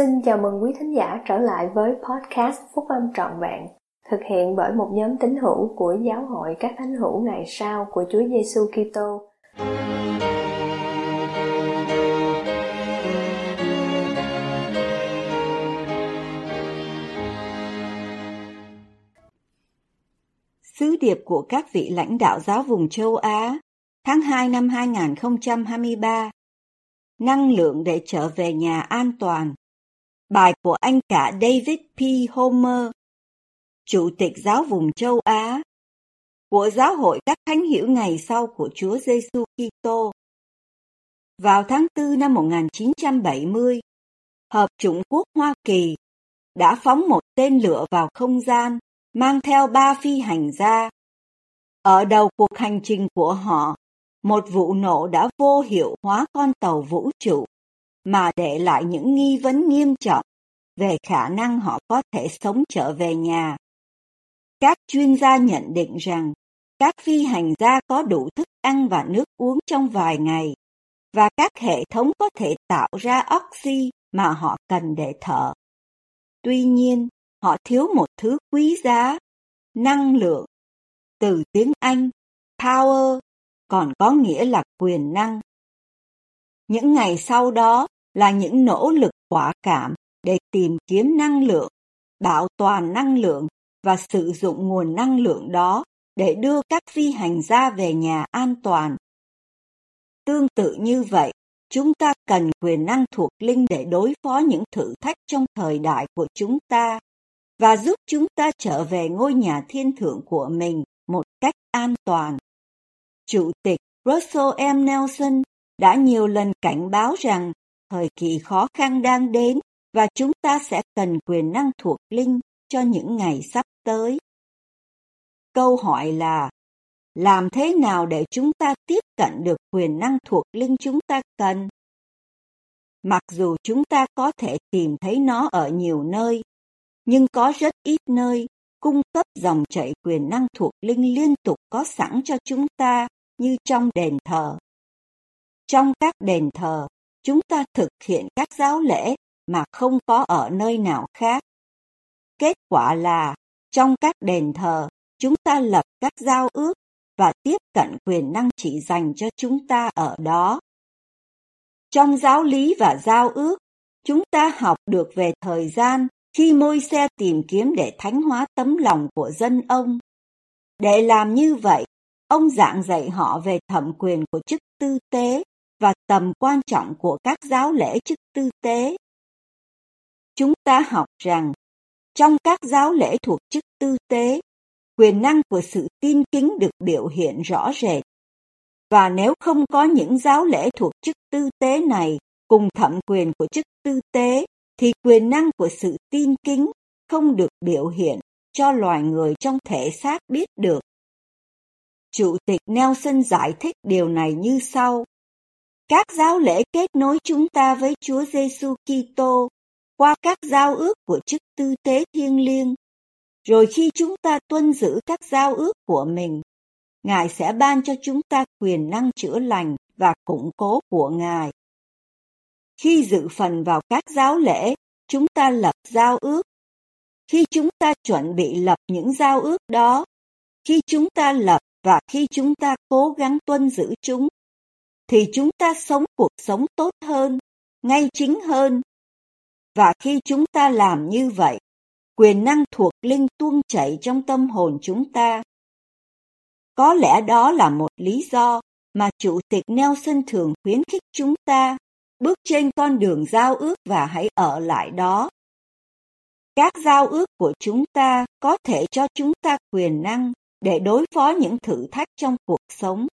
Xin chào mừng quý thính giả trở lại với podcast Phúc Âm Trọn Vẹn, thực hiện bởi một nhóm tín hữu của Giáo hội các thánh hữu ngày sau của Chúa Giêsu Kitô. Sứ điệp của các vị lãnh đạo giáo vùng châu Á tháng 2 năm 2023 Năng lượng để trở về nhà an toàn Bài của anh cả David P. Homer, Chủ tịch giáo vùng châu Á, của Giáo hội các thánh hiểu ngày sau của Chúa Giêsu Kitô. Vào tháng 4 năm 1970, Hợp chủng quốc Hoa Kỳ đã phóng một tên lửa vào không gian mang theo ba phi hành gia. Ở đầu cuộc hành trình của họ, một vụ nổ đã vô hiệu hóa con tàu vũ trụ mà để lại những nghi vấn nghiêm trọng về khả năng họ có thể sống trở về nhà. Các chuyên gia nhận định rằng các phi hành gia có đủ thức ăn và nước uống trong vài ngày và các hệ thống có thể tạo ra oxy mà họ cần để thở. Tuy nhiên, họ thiếu một thứ quý giá, năng lượng. Từ tiếng Anh, power còn có nghĩa là quyền năng. Những ngày sau đó là những nỗ lực quả cảm để tìm kiếm năng lượng, bảo toàn năng lượng và sử dụng nguồn năng lượng đó để đưa các phi hành gia về nhà an toàn. Tương tự như vậy, chúng ta cần quyền năng thuộc linh để đối phó những thử thách trong thời đại của chúng ta và giúp chúng ta trở về ngôi nhà thiên thượng của mình một cách an toàn. Chủ tịch Russell M. Nelson đã nhiều lần cảnh báo rằng thời kỳ khó khăn đang đến và chúng ta sẽ cần quyền năng thuộc linh cho những ngày sắp tới. Câu hỏi là làm thế nào để chúng ta tiếp cận được quyền năng thuộc linh chúng ta cần? Mặc dù chúng ta có thể tìm thấy nó ở nhiều nơi, nhưng có rất ít nơi cung cấp dòng chảy quyền năng thuộc linh liên tục có sẵn cho chúng ta như trong đền thờ. Trong các đền thờ, chúng ta thực hiện các giáo lễ mà không có ở nơi nào khác. Kết quả là, trong các đền thờ, chúng ta lập các giao ước và tiếp cận quyền năng chỉ dành cho chúng ta ở đó. Trong giáo lý và giao ước, chúng ta học được về thời gian khi môi xe tìm kiếm để thánh hóa tấm lòng của dân ông. Để làm như vậy, ông giảng dạy họ về thẩm quyền của chức tư tế và tầm quan trọng của các giáo lễ chức tư tế chúng ta học rằng trong các giáo lễ thuộc chức tư tế, quyền năng của sự tin kính được biểu hiện rõ rệt. Và nếu không có những giáo lễ thuộc chức tư tế này cùng thẩm quyền của chức tư tế, thì quyền năng của sự tin kính không được biểu hiện cho loài người trong thể xác biết được. Chủ tịch Nelson giải thích điều này như sau. Các giáo lễ kết nối chúng ta với Chúa Giêsu Kitô qua các giao ước của chức tư tế thiêng liêng. Rồi khi chúng ta tuân giữ các giao ước của mình, Ngài sẽ ban cho chúng ta quyền năng chữa lành và củng cố của Ngài. Khi dự phần vào các giáo lễ, chúng ta lập giao ước. Khi chúng ta chuẩn bị lập những giao ước đó, khi chúng ta lập và khi chúng ta cố gắng tuân giữ chúng, thì chúng ta sống cuộc sống tốt hơn, ngay chính hơn và khi chúng ta làm như vậy, quyền năng thuộc linh tuôn chảy trong tâm hồn chúng ta. Có lẽ đó là một lý do mà Chủ tịch Nelson thường khuyến khích chúng ta bước trên con đường giao ước và hãy ở lại đó. Các giao ước của chúng ta có thể cho chúng ta quyền năng để đối phó những thử thách trong cuộc sống.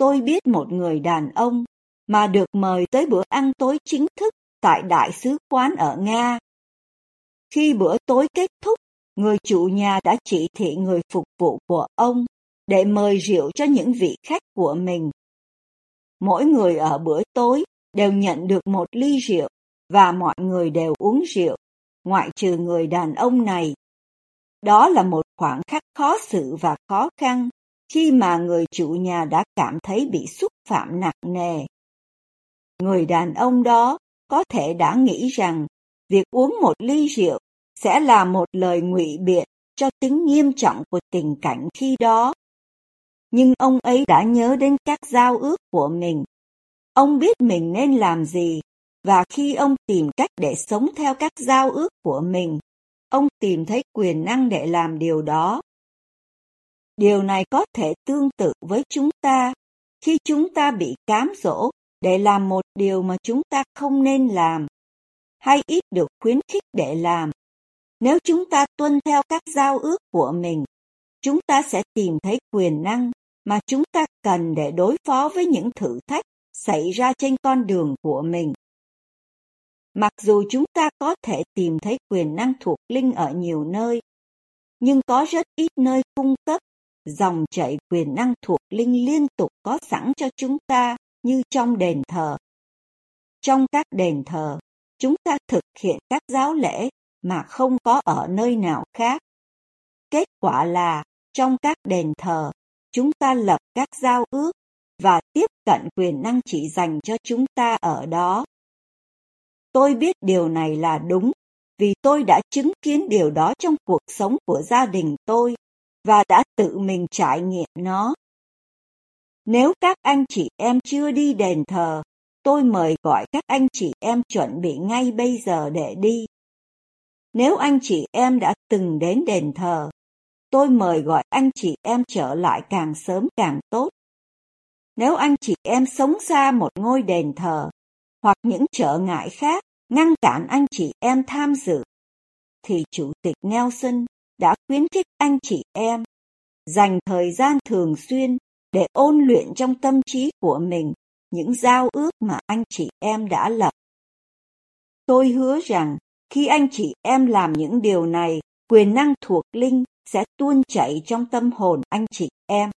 Tôi biết một người đàn ông mà được mời tới bữa ăn tối chính thức tại đại sứ quán ở Nga. Khi bữa tối kết thúc, người chủ nhà đã chỉ thị người phục vụ của ông để mời rượu cho những vị khách của mình. Mỗi người ở bữa tối đều nhận được một ly rượu và mọi người đều uống rượu, ngoại trừ người đàn ông này. Đó là một khoảng khắc khó xử và khó khăn khi mà người chủ nhà đã cảm thấy bị xúc phạm nặng nề. Người đàn ông đó có thể đã nghĩ rằng việc uống một ly rượu sẽ là một lời ngụy biện cho tính nghiêm trọng của tình cảnh khi đó. Nhưng ông ấy đã nhớ đến các giao ước của mình. Ông biết mình nên làm gì, và khi ông tìm cách để sống theo các giao ước của mình, ông tìm thấy quyền năng để làm điều đó. Điều này có thể tương tự với chúng ta khi chúng ta bị cám dỗ để làm một điều mà chúng ta không nên làm, hay ít được khuyến khích để làm. Nếu chúng ta tuân theo các giao ước của mình, chúng ta sẽ tìm thấy quyền năng mà chúng ta cần để đối phó với những thử thách xảy ra trên con đường của mình. Mặc dù chúng ta có thể tìm thấy quyền năng thuộc linh ở nhiều nơi, nhưng có rất ít nơi cung cấp dòng chảy quyền năng thuộc linh liên tục có sẵn cho chúng ta như trong đền thờ. Trong các đền thờ, chúng ta thực hiện các giáo lễ mà không có ở nơi nào khác. Kết quả là, trong các đền thờ, chúng ta lập các giao ước và tiếp cận quyền năng chỉ dành cho chúng ta ở đó. Tôi biết điều này là đúng vì tôi đã chứng kiến điều đó trong cuộc sống của gia đình tôi và đã tự mình trải nghiệm nó. Nếu các anh chị em chưa đi đền thờ, tôi mời gọi các anh chị em chuẩn bị ngay bây giờ để đi. Nếu anh chị em đã từng đến đền thờ, tôi mời gọi anh chị em trở lại càng sớm càng tốt. Nếu anh chị em sống xa một ngôi đền thờ, hoặc những trở ngại khác ngăn cản anh chị em tham dự, thì Chủ tịch Nelson đã khuyến khích anh chị em dành thời gian thường xuyên để ôn luyện trong tâm trí của mình những giao ước mà anh chị em đã lập. Tôi hứa rằng khi anh chị em làm những điều này, quyền năng thuộc linh sẽ tuôn chảy trong tâm hồn anh chị em.